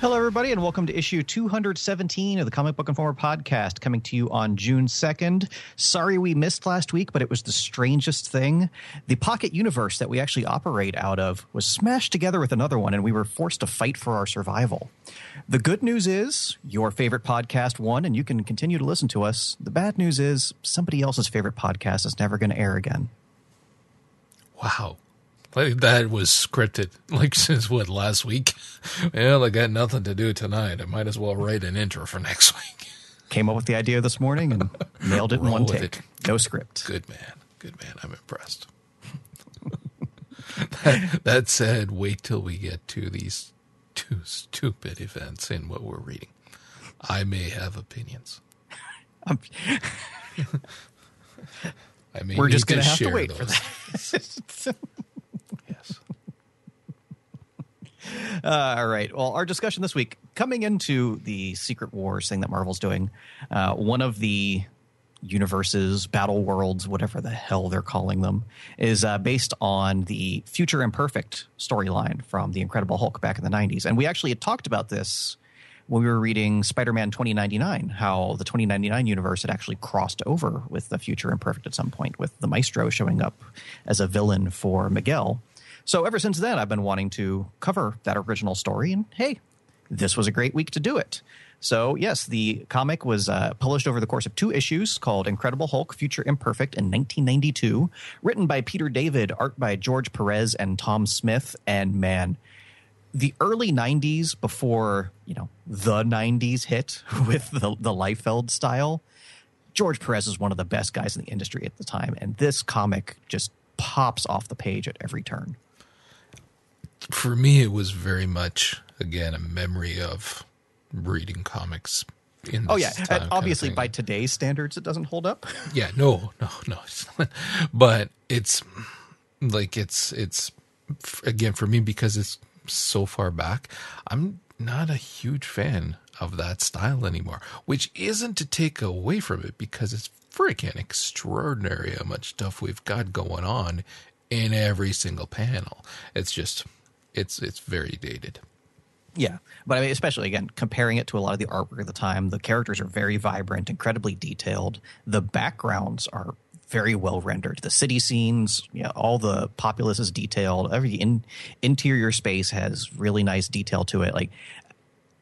Hello, everybody, and welcome to issue 217 of the Comic Book Informer podcast, coming to you on June 2nd. Sorry we missed last week, but it was the strangest thing. The pocket universe that we actually operate out of was smashed together with another one, and we were forced to fight for our survival. The good news is your favorite podcast won, and you can continue to listen to us. The bad news is somebody else's favorite podcast is never going to air again. Wow. That was scripted. Like since what last week? Well, I got nothing to do tonight. I might as well write an intro for next week. Came up with the idea this morning and nailed it in Roll one take. it. No script. Good man. Good man. I'm impressed. that, that said, wait till we get to these two stupid events in what we're reading. I may have opinions. Um, I mean, We're just going to have to wait for those. that. Yes. Uh, all right. Well, our discussion this week, coming into the Secret Wars thing that Marvel's doing, uh, one of the universes, battle worlds, whatever the hell they're calling them, is uh, based on the Future Imperfect storyline from The Incredible Hulk back in the 90s. And we actually had talked about this when we were reading Spider Man 2099, how the 2099 universe had actually crossed over with the Future Imperfect at some point, with the Maestro showing up as a villain for Miguel. So ever since then, I've been wanting to cover that original story, and hey, this was a great week to do it. So yes, the comic was uh, published over the course of two issues called Incredible Hulk: Future Imperfect in 1992, written by Peter David, art by George Perez and Tom Smith, and man, the early 90s before you know the 90s hit with the, the Liefeld style george perez is one of the best guys in the industry at the time and this comic just pops off the page at every turn for me, it was very much again a memory of reading comics. In oh yeah time and kind of obviously by today's standards it doesn't hold up yeah, no, no, no, but it's like it's it's again for me because it's so far back. I'm not a huge fan of that style anymore, which isn't to take away from it because it's freaking extraordinary how much stuff we've got going on in every single panel. It's just it's it's very dated. Yeah, but I mean, especially again, comparing it to a lot of the artwork at the time, the characters are very vibrant, incredibly detailed. The backgrounds are very well rendered. The city scenes, yeah, all the populace is detailed. Every in, interior space has really nice detail to it. Like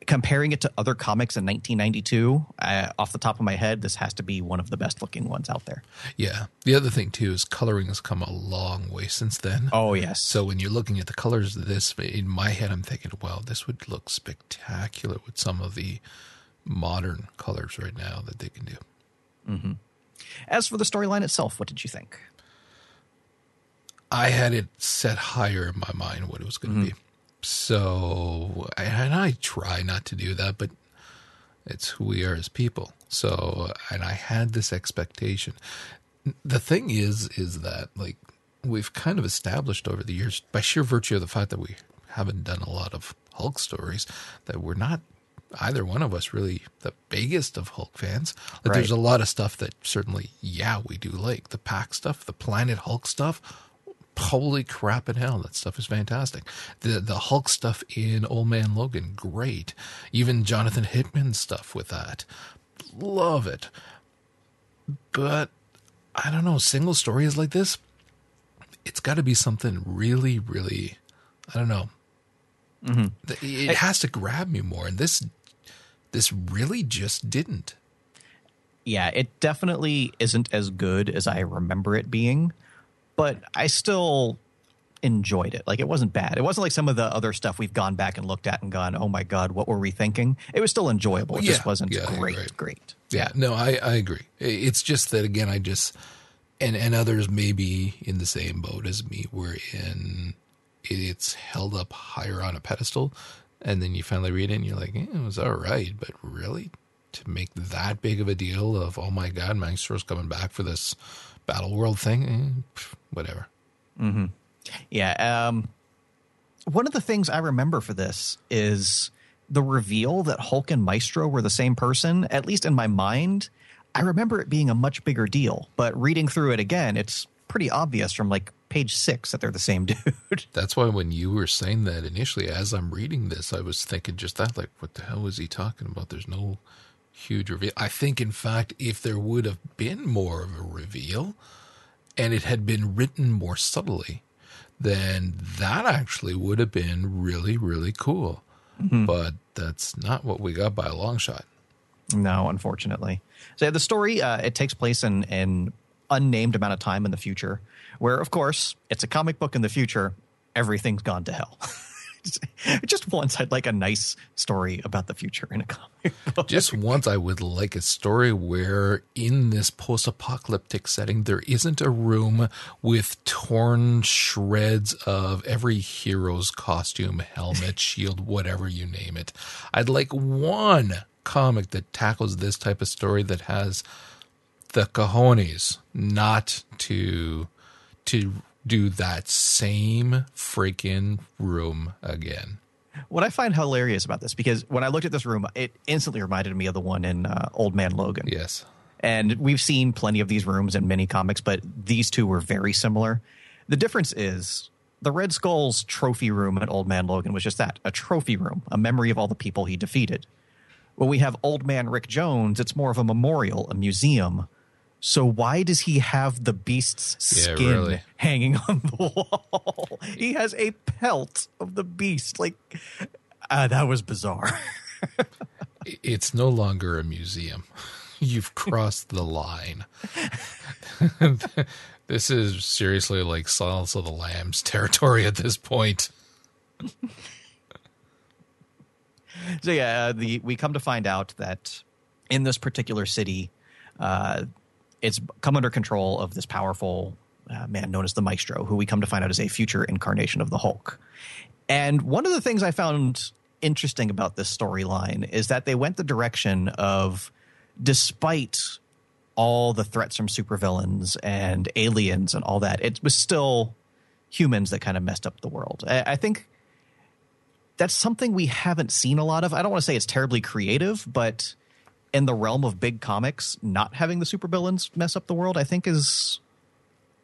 comparing it to other comics in 1992, uh, off the top of my head, this has to be one of the best looking ones out there. Yeah. The other thing too is coloring has come a long way since then. Oh yes, So when you're looking at the colors of this, in my head, I'm thinking, wow, this would look spectacular with some of the modern colors right now that they can do. As for the storyline itself, what did you think? I had it set higher in my mind what it was going to be. So, and I try not to do that, but it's who we are as people. So, and I had this expectation. The thing is, is that like we've kind of established over the years, by sheer virtue of the fact that we haven't done a lot of Hulk stories, that we're not either one of us really the biggest of Hulk fans. Like, There's a lot of stuff that certainly, yeah, we do like the pack stuff, the Planet Hulk stuff holy crap in hell that stuff is fantastic. The the hulk stuff in old man logan great. Even jonathan hickman stuff with that. Love it. But i don't know single stories like this it's got to be something really really i don't know. Mm-hmm. Th- it has to grab me more and this this really just didn't. Yeah, it definitely isn't as good as I remember it being, but I still enjoyed it. Like it wasn't bad. It wasn't like some of the other stuff we've gone back and looked at and gone, "Oh my god, what were we thinking?" It was still enjoyable. It Yeah, just wasn't yeah, great, great. Yeah, no, I, I agree. It's just that again, I just and and others may be in the same boat as me, where in it's held up higher on a pedestal, and then you finally read it and you're like, eh, it was all right, but really to make that big of a deal of oh my god, Maestro's coming back for this battle world thing, eh, whatever. Yeah. Um, one of the things I remember for this is the reveal that Hulk and Maestro were the same person. At least in my mind, I remember it being a much bigger deal. But reading through it again, it's pretty obvious from like page six that they're the same dude. That's why when you were saying that initially, as I'm reading this, I was thinking just that, like, what the hell was he talking about? There's no huge reveal. I think, in fact, if there would have been more of a reveal and it had been written more subtly, then that actually would have been really, really cool. But that's not what we got by a long shot. No, unfortunately. So yeah, the story uh, it takes place in an unnamed amount of time in the future, where of course it's a comic book in the future. Everything's gone to hell. Just once, I'd like a nice story about the future in a comic book. Just once, I would like a story where, in this post apocalyptic setting, there isn't a room with torn shreds of every hero's costume, helmet, shield, whatever you name it. I'd like one comic that tackles this type of story that has the cojones not to to do that same freaking room again. What I find hilarious about this, because when I looked at this room, it instantly reminded me of the one in uh, Old Man Logan. Yes. And we've seen plenty of these rooms in many comics, but these two were very similar. The difference is the Red Skull's trophy room at Old Man Logan was just that a trophy room, a memory of all the people he defeated. When we have Old Man Rick Jones, it's more of a memorial, a museum. So why does he have the beast's Yeah, skin really. hanging on the wall? he has a pelt of the beast. Like, uh, that was bizarre. It's no longer a museum. You've crossed the line. this is seriously like Silence of the Lambs territory at this point. So yeah, uh, the we come to find out that in this particular city, uh, it's come under control of this powerful uh, man known as the Maestro, who we come to find out is a future incarnation of the Hulk. And one of the things I found interesting about this storyline is that they went the direction of, despite all the threats from supervillains and aliens and all that, it was still humans that kind of messed up the world. I, I think that's something we haven't seen a lot of. I don't want to say it's terribly creative, but in the realm of big comics, not having the supervillains mess up the world, I think is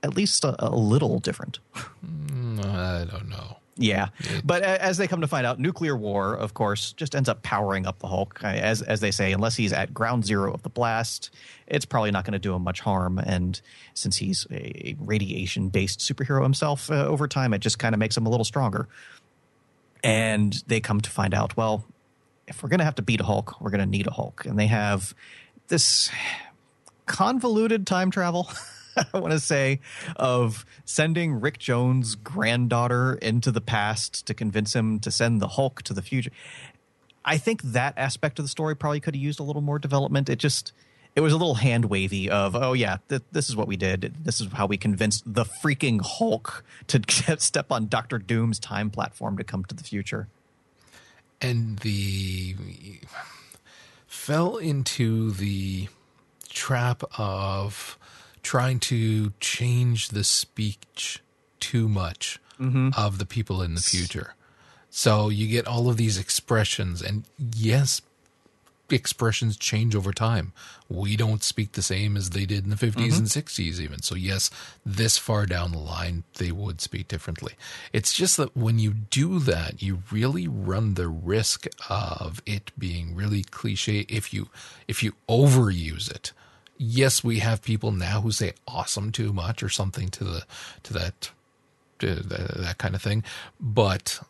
at least a, a little different. Mm, I don't know. Yeah, but as they come to find out, nuclear war, of course, just ends up powering up the Hulk. As as they say, unless he's at ground zero of the blast, it's probably not going to do him much harm. And since he's a radiation based superhero himself, uh, over time, it just kind of makes him a little stronger. And they come to find out, well, if we're going to have to beat a Hulk, we're going to need a Hulk. And they have this convoluted time travel. I want to say of sending Rick Jones' granddaughter into the past to convince him to send the Hulk to the future. I think that aspect of the story probably could have used a little more development. It just it was a little hand wavy of oh yeah th- this is what we did this is how we convinced the freaking hulk to step on dr doom's time platform to come to the future and the fell into the trap of trying to change the speech too much mm-hmm. of the people in the future. So you get all of these expressions, and yes, expressions change over time. We don't speak the same as they did in the 50s and mm-hmm. 60s, even. So, yes, this far down the line, they would speak differently. It's just that when you do that, you really run the risk of it being really cliche if you if you overuse it. Yes, we have people now who say awesome too much or something to the to that to that, that kind of thing, but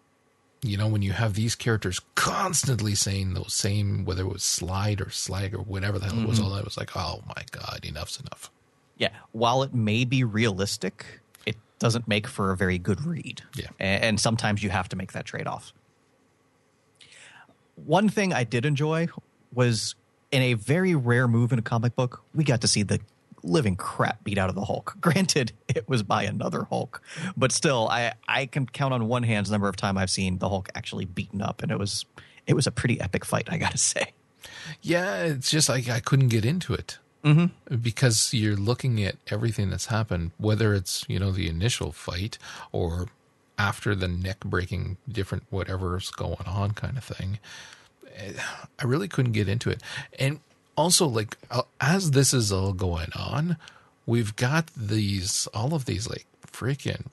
you know, when you have these characters constantly saying those same, whether it was slide or slag or whatever the hell it was, mm-hmm. all that was like, oh my god, enough's enough. yeah while it may be realistic it doesn't make for a very good read Yeah. And, sometimes you have to make that trade-off one thing i did enjoy was in a very rare move in a comic book we got to see the living crap beat out of the hulk granted it was by another hulk but still i i can count on one hand's the number of time i've seen the hulk actually beaten up and it was it was a pretty epic fight i gotta say Yeah, it's just like I couldn't get into it. mm-hmm. because you're looking at everything that's happened, whether it's you know the initial fight or after the neck breaking, different whatever's going on kind of thing. I really couldn't get into it, and also like uh, as this is all going on, we've got these all of these like freaking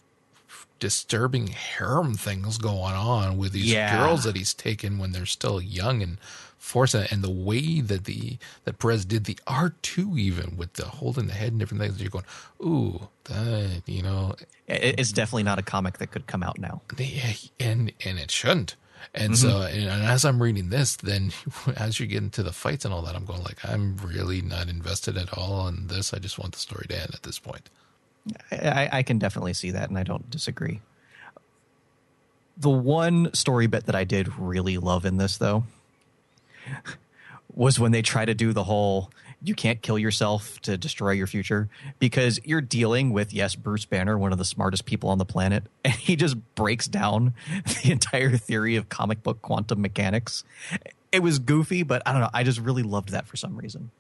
disturbing harem things going on with these Yeah. girls that he's taken when they're still young and forcing it. And the way that the that Perez did the art too, even with the holding the head and different things, you're going, ooh, that you know, It's definitely not a comic that could come out now. yeah, and and it shouldn't. And mm-hmm. so, and, and as I'm reading this, then as you get into the fights and all that, I'm going like, I'm really not invested at all in this. I just want the story to end at this point. I, I can definitely see that, and I don't disagree. The one story bit that I did really love in this, though, was when they try to do the whole you can't kill yourself to destroy your future because you're dealing with, yes, Bruce Banner, one of the smartest people on the planet, and he just breaks down the entire theory of comic book quantum mechanics. It was goofy, but I don't know. I just really loved that for some reason.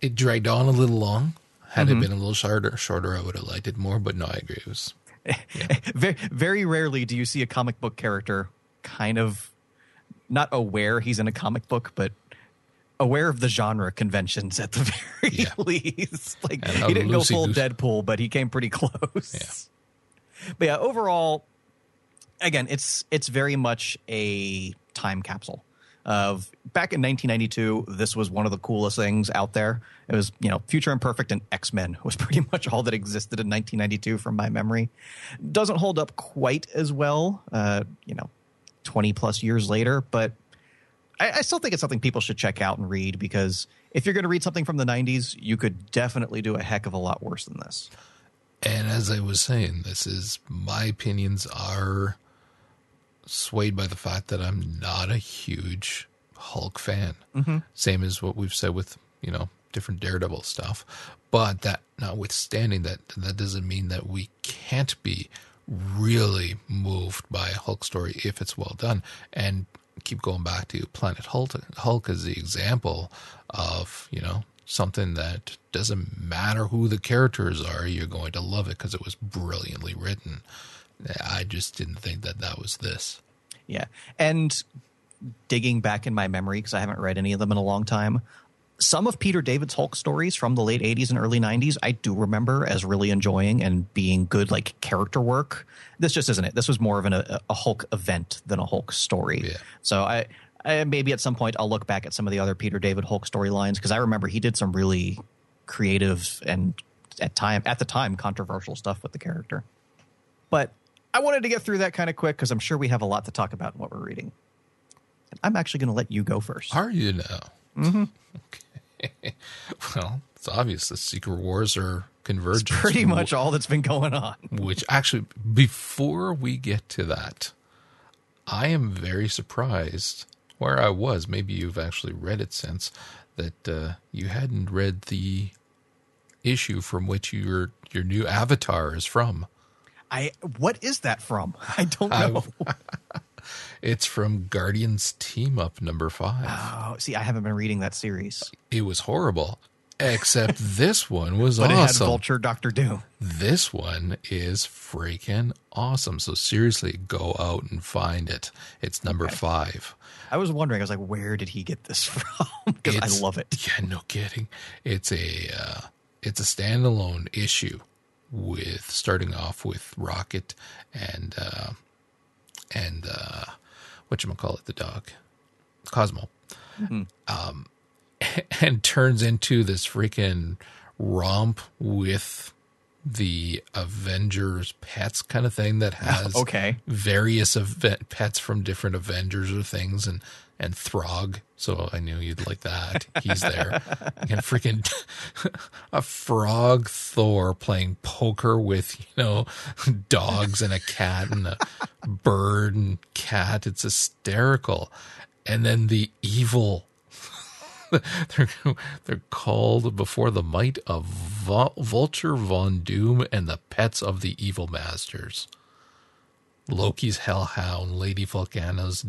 It dragged on a little long. Had it mm-hmm. been a little shorter, shorter, I would have liked it more. But no, I agree. It was very, very rarely do you see a comic book character kind of not aware he's in a comic book, but aware of the genre conventions at the very Yeah. least. Like And he didn't go full Deadpool, but he came pretty close. But yeah, overall, again, it's it's very much a time capsule. Of back in 1992, this was one of the coolest things out there. It was, you know, Future Imperfect and X Men was pretty much all that existed in 1992 from my memory. Doesn't hold up quite as well, uh, you know, 20 plus years later, but I, I still think it's something people should check out and read because if you're going to read something from the 90s, you could definitely do a heck of a lot worse than this. And as I was saying, this is my opinions are swayed by the fact that I'm not a huge Hulk fan. Mm-hmm. Same as what we've said with, you know, different Daredevil stuff. But that notwithstanding that that doesn't mean that we can't be really moved by a Hulk story if it's well done. And keep going back to Planet Hulk Hulk as the example of, you know, something that doesn't matter who the characters are, you're going to love it because it was brilliantly written. I just didn't think that that was this. Yeah. And digging back in my memory, because I haven't read any of them in a long time, some of Peter David's Hulk stories from the late 80s and early 90s, I do remember as really enjoying and being good, like character work. This just isn't it. This was more of an, a, a Hulk event than a Hulk story. Yeah. So I, I, maybe at some point I'll look back at some of the other Peter David Hulk storylines because I remember he did some really creative and at time at the time controversial stuff with the character. But I wanted to get through that kind of quick because I'm sure we have a lot to talk about in what we're reading. And I'm actually going to let you go first. Are you now? Mm-hmm. Okay. well, it's obvious the Secret Wars are convergent. Pretty much all that's been going on. Which actually, before we get to that, I am very surprised where I was. Maybe you've actually read it since that uh, you hadn't read the issue from which your your new avatar is from. I what is that from? I don't know. It's from Guardians Team Up number five. oh, see, I haven't been reading that series, It was horrible, except this one was but it had awesome. Vulture, Doctor Doom. This one is freaking awesome. So seriously, go out and find it. It's number five. I was wondering. I was like, where did he get this from? Because I love it. Yeah, no kidding. It's a uh, it's a standalone issue with starting off with Rocket and uh, and uh, what you call it, the dog, Cosmo, um, and turns into this freaking romp with the Avengers pets kind of thing that has Okay. various event pets from different Avengers or things and and Throg. So I knew you'd like that. He's there. and freaking a frog Thor playing poker with, you know, dogs and a cat and a bird and cat. It's hysterical. And then the evil they're they're called before the might of Vul- Vulture Von Doom and the pets of the evil masters. Loki's Hellhound, Lady Volcano's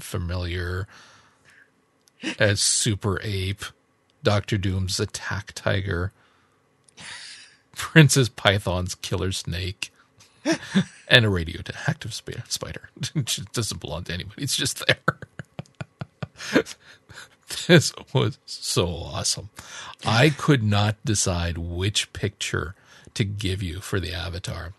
familiar as Super Ape, Doctor Doom's attack tiger, Princess Python's killer snake, and a radioactive sp- spider. it doesn't belong to anybody. It's just there. this was so awesome. I could not decide which picture to give you for the avatar.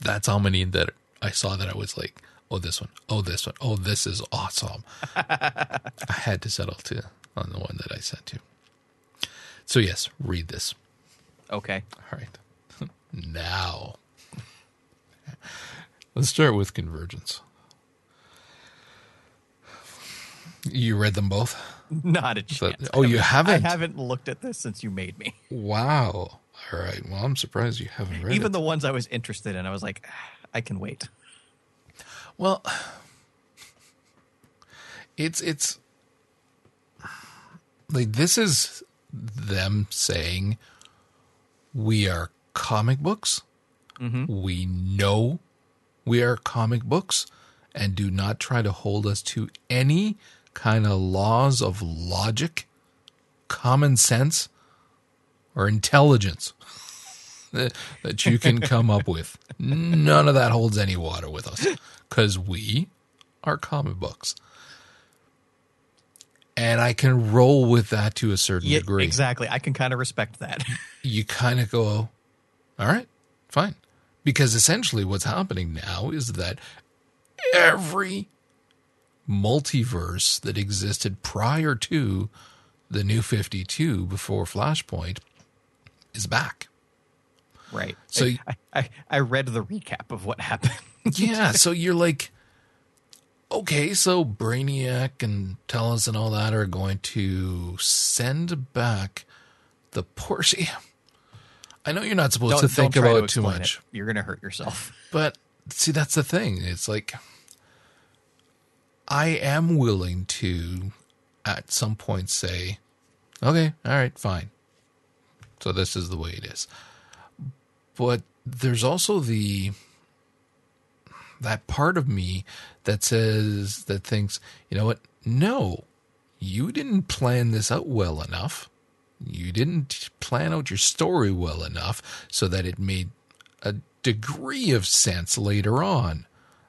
That's how many that I saw that I was like, oh, this one, oh, this one, oh, this is awesome. I had to settle to on the one that I sent you. So yes, read this. Okay. All right. now, let's start with Convergence. You read them both? Not a chance. oh, you haven't? I haven't looked at this since you made me. Wow. All right. Well, I'm surprised you haven't read Even it. the ones I was interested in, I was like, "Ah, I can wait. Well, it's it's like this is them saying we are comic books. Mm-hmm. We know we are comic books, and do not try to hold us to any kind of laws of logic, common sense, or intelligence that you can come up with. None of that holds any water with us because we are comic books. And I can roll with that to a certain Yeah, degree. exactly. I can kind of respect that. You kind of go, all right, fine. Because essentially what's happening now is that every multiverse that existed prior to the new 52 before Flashpoint is back. Right. So- I, I, I read the recap of what happened. yeah, so you're like, okay, so Brainiac and Telos and all that are going to send back the Porsche. I know you're not supposed to think try to about too much, it. You're going to hurt yourself. but see, that's the thing. It's like, I am willing to, at some point, say, okay, all right, fine. So this is the way it is. But there's also the that part of me that says that thinks, you know what? No, you didn't plan this out well enough. You didn't plan out your story well enough so that it made a degree of sense later on.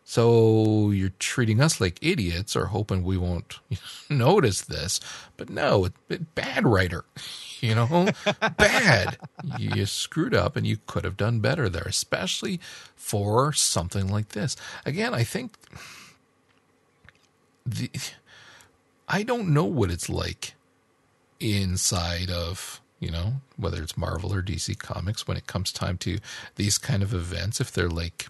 So you're treating us like idiots or hoping we won't notice this. But no, bad writer, you know, bad. You screwed up and you could have done better there, especially for something like this. Again, I think the I don't know what it's like inside of you know whether it's Marvel or DC Comics when it comes time to these kind of events if they're like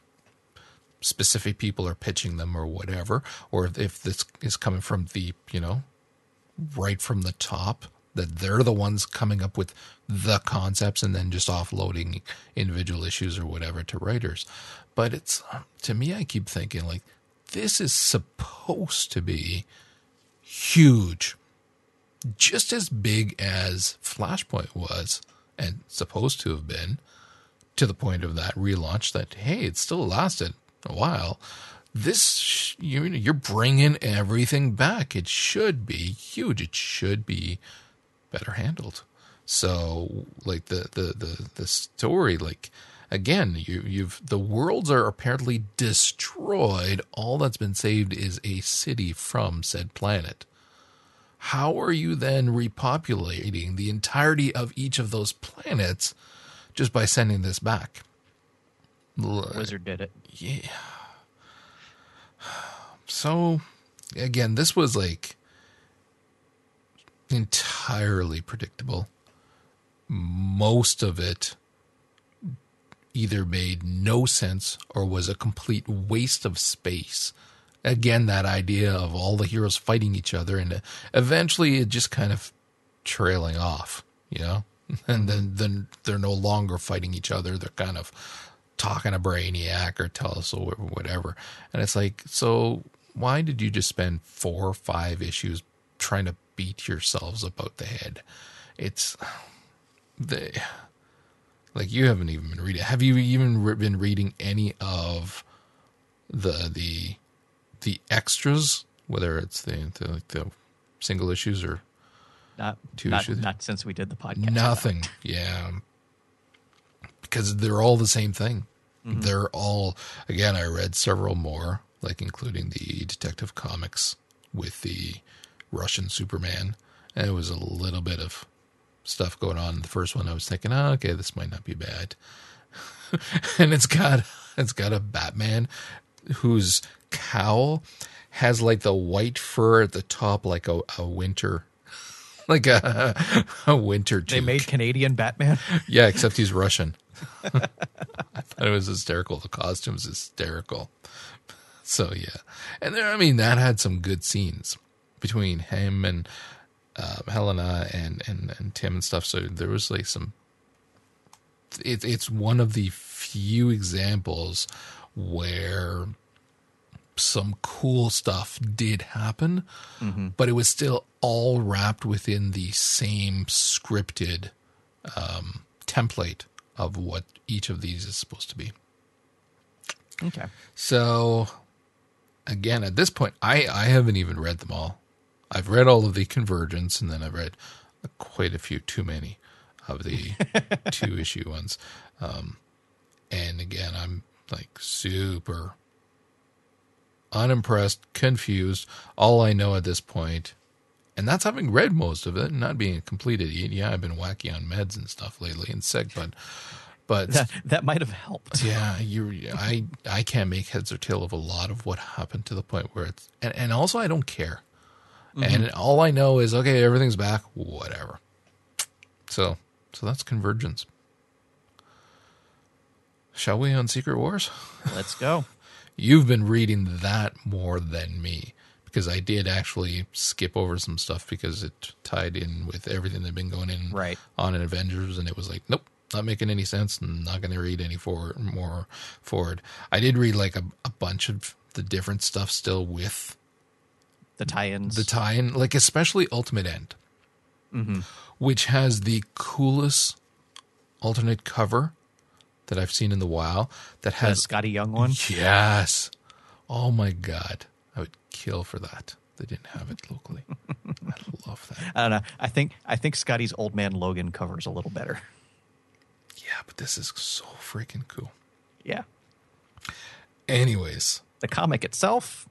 specific people are pitching them or whatever or if this is coming from the you know right from the top that they're the ones coming up with the concepts and then just offloading individual issues or whatever to writers. But it's to me I keep thinking like this is supposed to be huge just as big as Flashpoint was and supposed to have been, to the point of that relaunch that hey, it still lasted a while. This you you're bringing everything back. It should be huge. It should be better handled. So like the the the the story like again you you've the worlds are apparently destroyed. All that's been saved is a city from said planet how are you then repopulating the entirety of each of those planets just by sending this back? Wizard did it. Yeah. So, again, this was like entirely predictable. Most of it either made no sense or was a complete waste of space again that idea of all the heroes fighting each other and uh, eventually it just kind of trailing off you know and then then they're no longer fighting each other they're kind of talking to brainiac or Telos or whatever and it's like so why did you just spend four or five issues trying to beat yourselves about the head it's the like you haven't even been reading have you even re- been reading any of the the the extras, whether it's the the, like the single issues or Not, Two not, issues. not since we did the podcast. Nothing. Yeah. Because they're all the same thing. Mm-hmm. They're all, again, I read several more, like including the Detective Comics with the Russian Superman. And it was a little bit of stuff going on. The first one, I was thinking, oh, okay, this might not be bad. and it's got, it's got a Batman whose cowl has like the white fur at the top, like a, a winter, like a, a winter They made Canadian Batman. Yeah, except he's Russian. Thought it was hysterical. The costume's hysterical. So yeah, and there, I mean, that had some good scenes between him and uh, Helena and, and and Tim and stuff. So there was like some. It, it's one of the few examples where some cool stuff did happen, but it was still all wrapped within the same scripted um, template of what each of these is supposed to be. Okay. So, again, at this point, I, I haven't even read them all. I've read all of the Convergence, and then I've read quite a few, too many of the two issue ones. Um, and again, I'm like super unimpressed, confused. All I know at this point, and that's having read most of it, and not being a complete idiot. Yeah, I've been wacky on meds and stuff lately and sick, but but That, that might have helped. yeah, you I I can't make heads or tail of a lot of what happened to the point where it's and, and also I don't care. Mm-hmm. And all I know is okay, everything's back, whatever. So so that's convergence. Shall we on Secret Wars? Let's go. You've been reading that more than me because I did actually skip over some stuff because it tied in with everything that had been going in Right. on an Avengers, and it was like, nope, not making any sense. Not going to read any forward, more forward. I did read like a, a bunch of the different stuff still with The tie-ins. the tie-in, like especially Ultimate End, mm-hmm. which has the coolest alternate cover that I've seen in the while. That the has Skottie Young one. Yes. Oh my god. Kill for that. They didn't have it locally. I love that. I don't know. I think I think Skottie's Old Man Logan covers a little better. Yeah, but this is so freaking cool. Yeah. Anyways, The comic itself,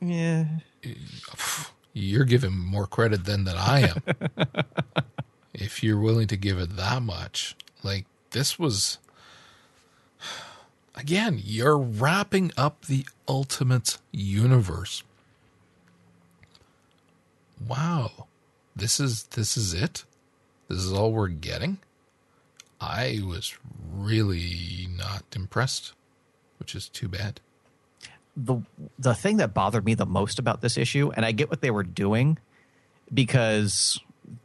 yeah. you're giving more credit than that I am. if you're willing to give it that much. Like this was again, you're wrapping up the ultimate universe. Wow. This is this is it? This is all we're getting? I was really not impressed, which is too bad. the the thing that bothered me the most about this issue, and I get what they were doing, because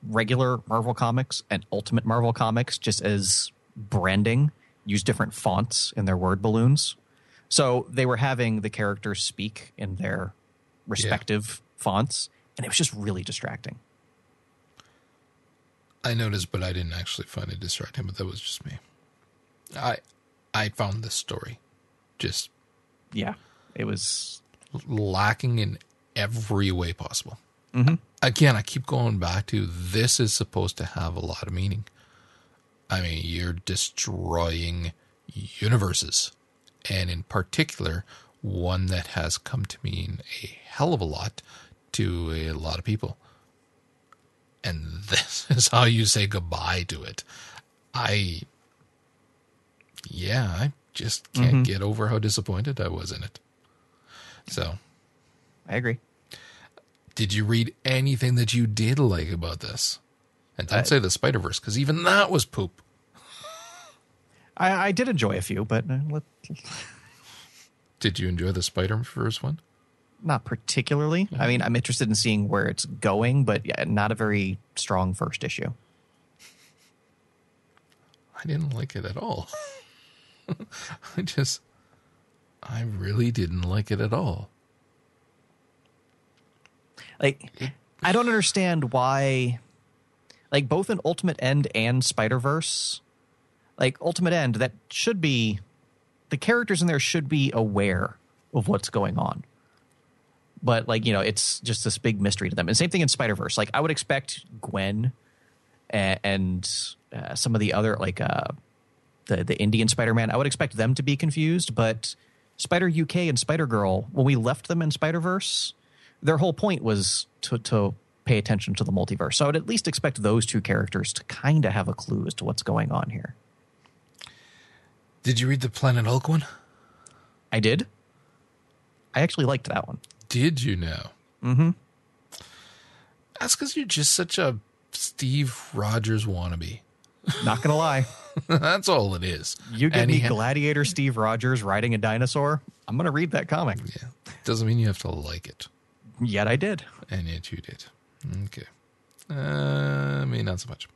regular Marvel comics and Ultimate Marvel comics, just as branding, use different fonts in their word balloons. So they were having the characters speak in their respective fonts, and it was just really distracting. I noticed, but I didn't actually find it distracting. But that was just me. I I found this story just Yeah, it was. lacking in every way possible. Mm-hmm. Again, I keep going back to this is supposed to have a lot of meaning. I mean, you're destroying universes, and in particular, one that has come to mean a hell of a lot to a lot of people. And this is how you say goodbye to it. I, yeah, I just can't get over how disappointed I was in it. So, I agree. did you read anything that you did like about this? And don't I- say the Spider Verse, because even that was poop. I, I did enjoy a few, but uh, let, Did you enjoy the Spider Verse one? Not particularly. I mm-hmm. mean, I'm interested in seeing where it's going, but yeah, not a very strong first issue. I didn't like it at all. I just, I really didn't like it at all. Like, I don't understand why, like, both in Ultimate End and Spider Verse, like, Ultimate End, that should be, the characters in there should be aware of what's going on. But like you know, it's just this big mystery to them. And same thing in Spider Verse. Like I would expect Gwen and, and uh, some of the other like uh, the the Indian Spider Man. I would expect them to be confused, but Spider UK and Spider Girl, when we left them in Spider Verse, their whole point was to to pay attention to the multiverse. So I would at least expect those two characters to kind of have a clue as to what's going on here. Did you read the Planet Hulk one? I did. I actually liked that one. Did you know? Mm-hmm. That's because you're just such a Steve Rogers wannabe. Not gonna lie. That's all it is. You give And me ha- Gladiator Steve Rogers riding a dinosaur. I'm gonna read that comic. Yeah. Doesn't mean you have to like it. Yet I did. And yet you did. Okay. Uh, I mean, not so much.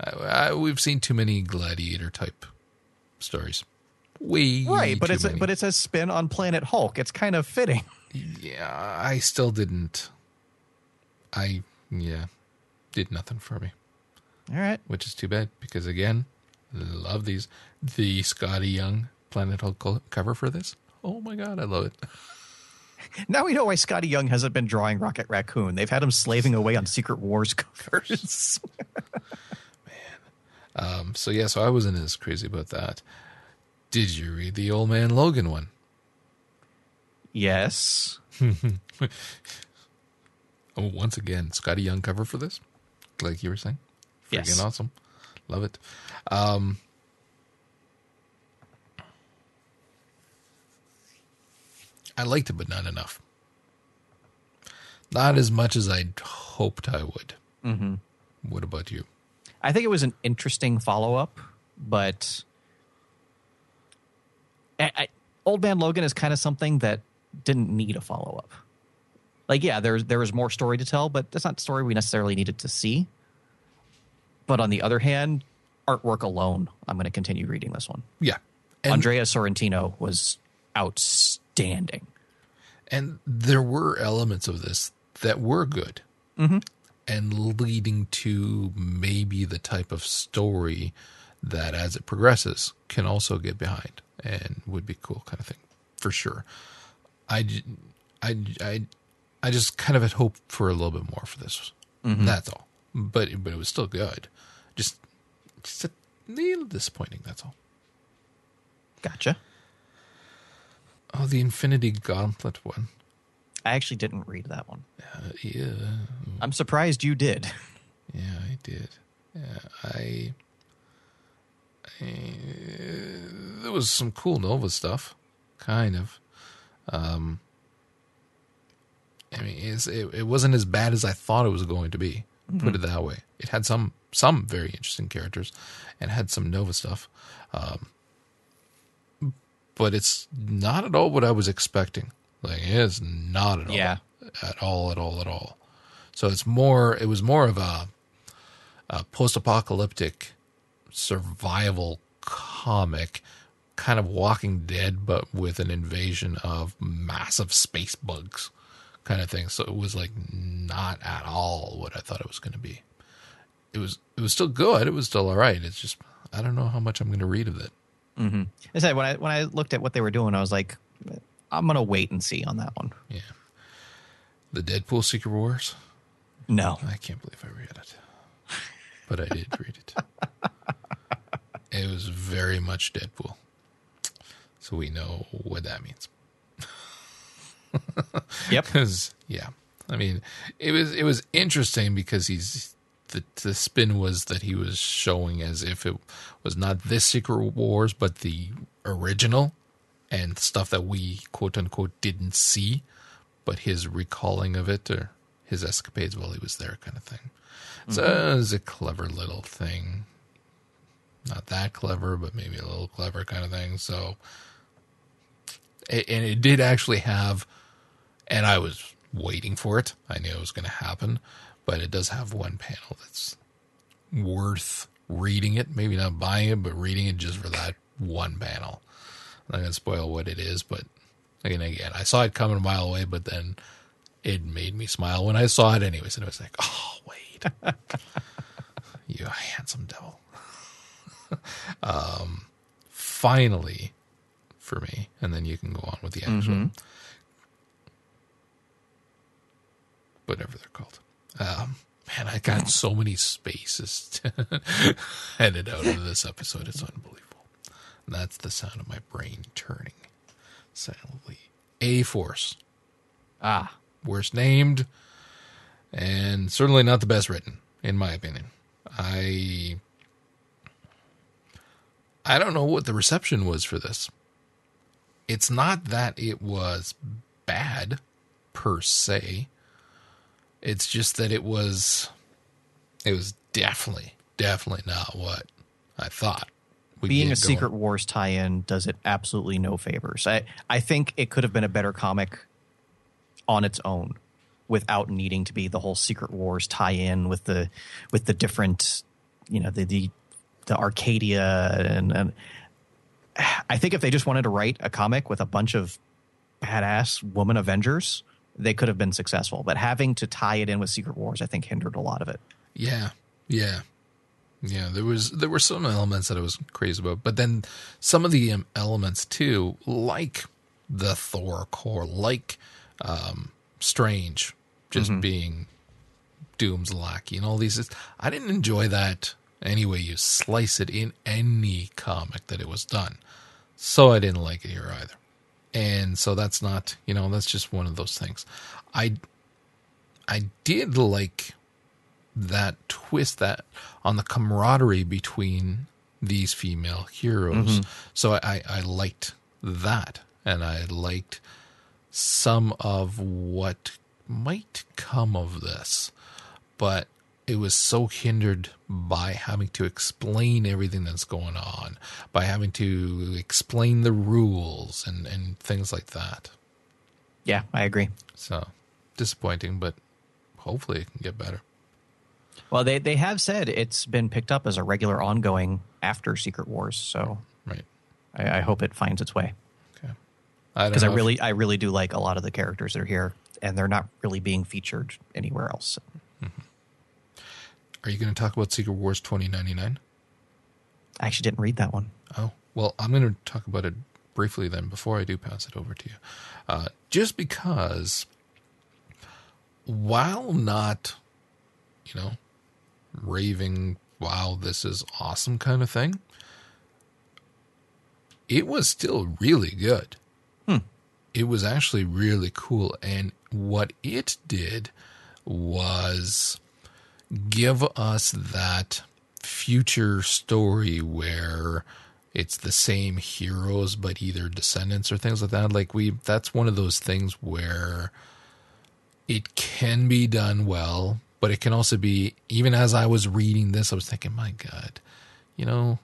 I, I, we've seen too many gladiator type stories. Way Right, but it's a, but it's a spin on Planet Hulk. It's kind of fitting. Yeah, I still didn't. I yeah, did nothing for me, All right. which is too bad because again, love these the Skottie Young Planet Hulk cover for this. Oh my god, I love it. Now we know why Skottie Young hasn't been drawing Rocket Raccoon. They've had him slaving away on Secret Wars covers. Man. Um, so yeah, so I wasn't as crazy about that. Did you read the Old Man Logan one? Yes. Oh, once again, Skottie Young cover for this, like you were saying. Freaking Yes. awesome, love it. Um, I liked it, but not enough. Not as much as I'd hoped I would. Mm-hmm. What about you? I think it was an interesting follow up, but I, I, Old Man Logan is kind of something that didn't need a follow up. Like, yeah, there's there was more story to tell, but that's not the story we necessarily needed to see. But on the other hand, artwork alone, I'm going to continue reading this one. Yeah, and, Andrea Sorrentino was outstanding. and there were elements of this that were good, mm-hmm. and leading to maybe the type of story that, as it progresses, can also get behind and would be cool, kind of thing, for sure. I, I, I, I just kind of had hoped for a little bit more for this. That's all. But but it was still good. Just just a little disappointing. That's all. Gotcha. Oh, the Infinity Gauntlet one. I actually didn't read that one. Uh, yeah, I'm surprised you did. yeah, I did. Yeah, I, I. There was some cool Nova stuff, kind of. Um, I mean, it's, it it wasn't as bad as I thought it was going to be. Put it that way. It had some some very interesting characters, and had some Nova stuff. Um, but it's not at all what I was expecting. Like it is not at all. Yeah. At all, at all, at all. So it's more. It was more of a, a post-apocalyptic survival comic, kind of Walking Dead, but with an invasion of massive space bugs, kind of thing. So it was like not at all what I thought it was going to be. It was. It was still good. It was still all right. It's just I don't know how much I'm going to read of it. Mm-hmm. I said when I when I looked at what they were doing, I was like, I'm gonna wait and see on that one. Yeah. The Deadpool Secret Wars. No, I can't believe I read it, but I did read it. It was very much Deadpool, so we know what that means. yep. Because yeah, I mean, it was it was interesting because he's the the spin was that he was showing as if it was not this Secret Wars, but the original and stuff that we quote unquote didn't see, but his recalling of it or his escapades while he was there, kind of thing. So it was a clever little thing. Not that clever, but maybe a little clever kind of thing. So, and it did actually have and I was waiting for it. I knew it was going to happen, but it does have one panel that's worth reading it. Maybe not buying it, but reading it just for that one panel. I'm not going to spoil what it is, but again, again, I saw it coming a mile away, but then it made me smile when I saw it anyways. And I was like, oh, wait. you handsome devil. um, finally, for me, and then you can go on with the actual. whatever they're called. Um, man, I got so many spaces headed out of this episode. It's unbelievable. That's the sound of my brain turning silently. A Force. Ah, Worst named, and certainly not the best written, in my opinion. I I don't know what the reception was for this. It's not that it was bad per se. It's just that it was it was definitely definitely not what I thought. being a going. Secret Wars tie-in does it absolutely no favors. I I think it could have been a better comic on its own without needing to be the whole Secret Wars tie-in with the with the different you know the the, the Arcadia and, and I think if they just wanted to write a comic with a bunch of badass woman Avengers, they could have been successful. But having to tie it in with Secret Wars, I think hindered a lot of it. Yeah, yeah, yeah. There was there were some elements that I was crazy about, but then some of the um, elements too, like the Thor Corps, like um, Strange, just being Doom's lackey, and all these. I didn't enjoy that anyway. You slice it in any comic that it was done, so I didn't like it here either. And so that's not, you know, that's just one of those things. I I did like that twist that on the camaraderie between these female heroes. Mm-hmm. So I, I liked that. And I liked some of what might come of this. But it was so hindered by having to explain everything that's going on, by having to explain the rules and, and things like that. Yeah, I agree. So disappointing, but hopefully it can get better. Well, they they have said it's been picked up as a regular ongoing after Secret Wars, so Right. I, I hope it finds its way Okay. Because I if- really I really do like a lot of the characters that are here, and they're not really being featured anywhere else. Are you going to talk about Secret Wars 2099? I actually didn't read that one. Oh, well, I'm going to talk about it briefly then before I do pass it over to you. Uh, just because, while not, you know, raving, wow, this is awesome kind of thing, it was still really good. It was actually really cool. And what it did was give us that future story where it's the same heroes but either descendants or things like that. Like we that's one of those things where it can be done well but it can also be even as i was reading this i was thinking my god you know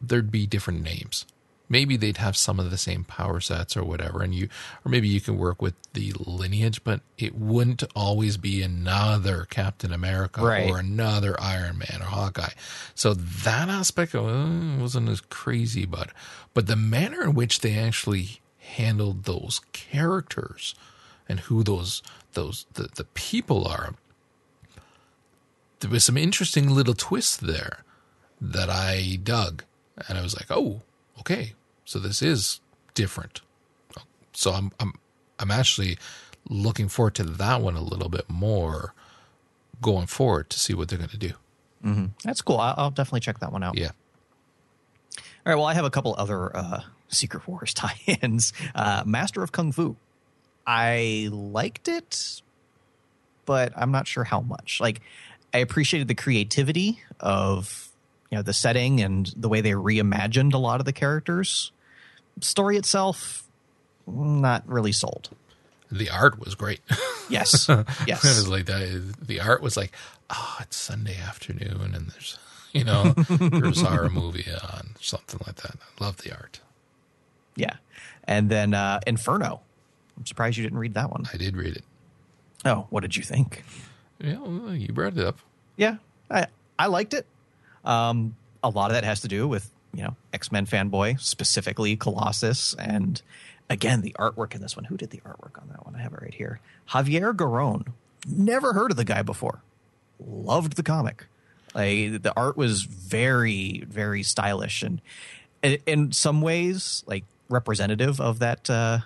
there'd be different names maybe they'd have some of the same power sets or whatever and you or maybe you can work with the lineage but it wouldn't always be another captain america Right. or another iron man or hawkeye so that aspect I uh, wasn't as crazy but but the manner in which they actually handled those characters and who those those the, the people are there was some interesting little twists there that I dug, and I was like, "Oh, okay, so this is different." So I'm I'm I'm actually looking forward to that one a little bit more going forward to see what they're going to do. That's cool. I'll, I'll definitely check that one out. Yeah, All right. Well, I have a couple other uh, Secret Wars tie-ins. Uh, Master of Kung Fu. I liked it, but I'm not sure how much. Like, I appreciated the creativity of you know the setting and the way they reimagined a lot of the characters. Story itself, not really sold. the art was great. Yes, yes. it was like that. The art was like, oh, it's Sunday afternoon, and there's you know there's a horror movie on something like that. I love the art. yeah, and then uh, Inferno. I'm surprised you didn't read that one. I did read it. Oh, what did you think? Yeah, well, you brought it up. Yeah, I I liked it. Um, a lot of that has to do with you know X Men fanboy, specifically Colossus, and again the artwork in this one. Who did the artwork on that one? I have it right here. Javier Garron. Never heard of the guy before. Loved the comic. Like the art was very very stylish and in, in some ways like representative of that uh,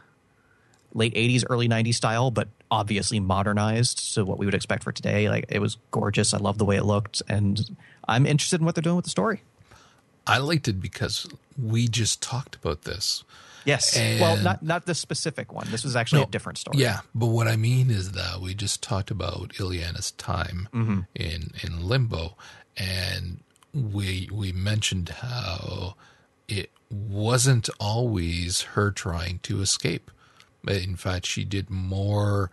late '80s, early '90s style, but obviously modernized to what we would expect for today. Like it was gorgeous. I love the way it looked, and I'm interested in what they're doing with the story. I liked it because we just talked about this. Yes. And- well, not not this specific one. This was actually No, a different story. Yeah, but what I mean is that we just talked about Illyana's time Mm-hmm. in in limbo, and we we mentioned how it wasn't always her trying to escape. In fact, she did more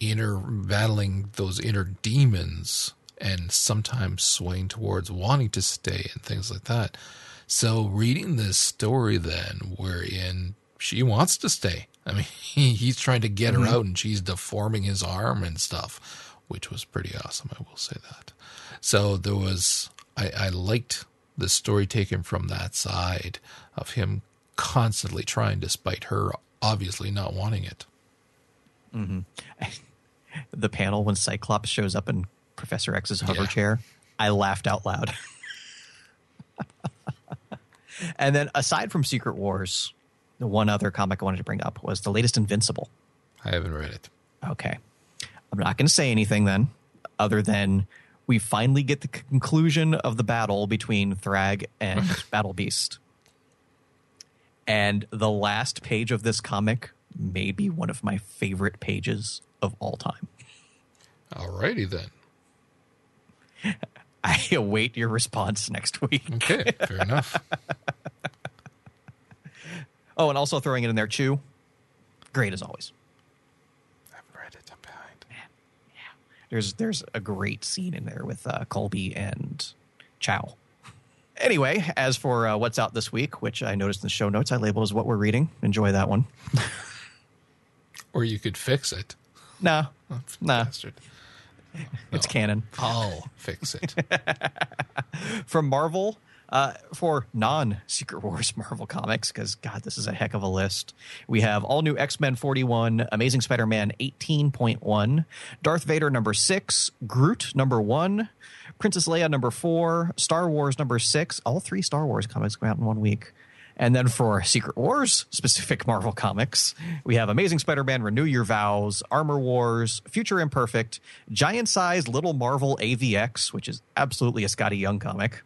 inner battling those inner demons and sometimes swaying towards wanting to stay and things like that. So reading this story then wherein she wants to stay. I mean, he, he's trying to get her mm-hmm. out and she's deforming his arm and stuff, which was pretty awesome. I will say that. So there was, I, I liked the story taken from that side of him constantly trying despite her obviously not wanting it. Mm-hmm. The panel when Cyclops shows up in Professor X's hover Yeah. chair, I laughed out loud. and then aside from Secret Wars, the one other comic I wanted to bring up was the latest Invincible. I haven't read it. Okay. I'm not going to say anything then, other than we finally get the conclusion of the battle between Thrag and Battle Beast. And the last page of this comic may be one of my favorite pages of all time. Alrighty then. I await your response next week. Okay, fair enough. Oh, and also throwing it in there, Chew. Great as always. I haven't read it. I'm behind. There's there's a great scene in there with uh, Colby and Chu. Anyway, as for uh, what's out this week, which I noticed in the show notes, I labeled as what we're reading. Enjoy that one. Or you could fix it. Nah, nah, Bastard. it's canon. I'll fix it. From Marvel, uh, for non Secret Wars Marvel comics, because God, this is a heck of a list. We have all new X Men 41, Amazing Spider Man 18.1, Darth Vader number six, Groot number one, Princess Leia number four, Star Wars number six. All three Star Wars comics come out in one week. And then for Secret Wars specific Marvel comics, we have Amazing Spider Man Renew Your Vows, Armor Wars, Future Imperfect, Giant Size Little Marvel AVX, which is absolutely a Skottie Young comic,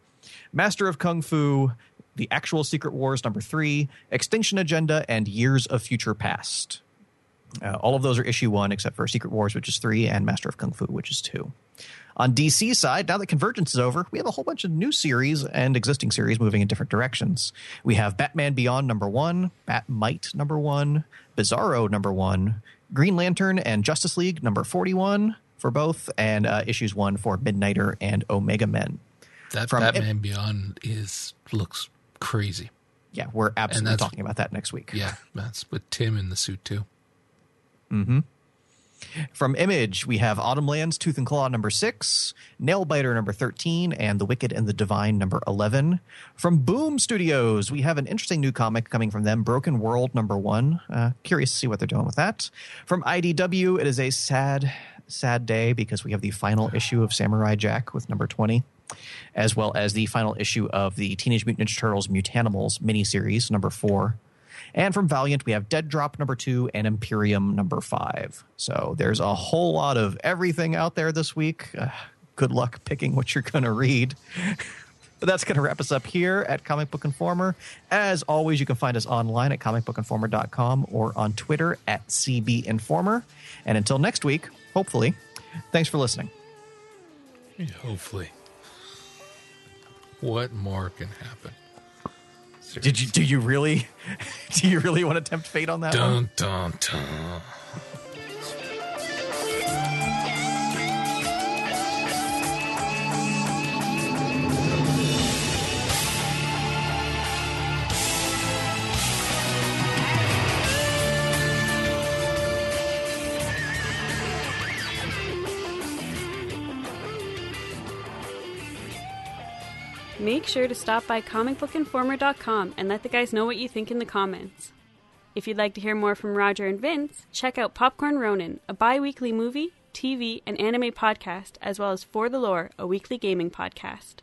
Master of Kung Fu, The Actual Secret Wars number three, Extinction Agenda, and Years of Future Past. Uh, all of those are issue one, except for Secret Wars, which is three, and Master of Kung Fu, which is two. On DC side, now that Convergence is over, we have a whole bunch of new series and existing series moving in different directions. We have Batman Beyond number one, Bat-Mite number one, Bizarro number one, Green Lantern and Justice League number 41 for both, and uh, issues one for Midnighter and Omega Men. That From- Batman Beyond is looks crazy. Yeah, we're absolutely talking about that next week. Yeah, that's with Tim in the suit too. From Image, we have Autumn Lands, Tooth and Claw number six, Nailbiter number 13, and The Wicked and the Divine number 11. From Boom Studios, we have an interesting new comic coming from them, Broken World number one. Uh, curious to see what they're doing with that. From IDW, it is a sad, sad day because we have the final issue of Samurai Jack with number 20, as well as the final issue of the Teenage Mutant Ninja Turtles Mutanimals miniseries number four. And from Valiant, we have Dead Drop number two and Imperium number five. So there's a whole lot of everything out there this week. Uh, good luck picking what you're going to read. But that's going to wrap us up here at Comic Book Informer. As always, you can find us online at comicbookinformer.com or on Twitter at CB Informer. And until next week, hopefully, thanks for listening. Hopefully. What more can happen? Did you do you really do you really want to tempt fate on that one? Dun dun dun. Make sure to stop by comicbookinformer.com and let the guys know what you think in the comments. If you'd like to hear more from Roger and Vince, check out Popcorn Ronin, a bi weekly movie, TV, and anime podcast, as well as For the Lore, a weekly gaming podcast.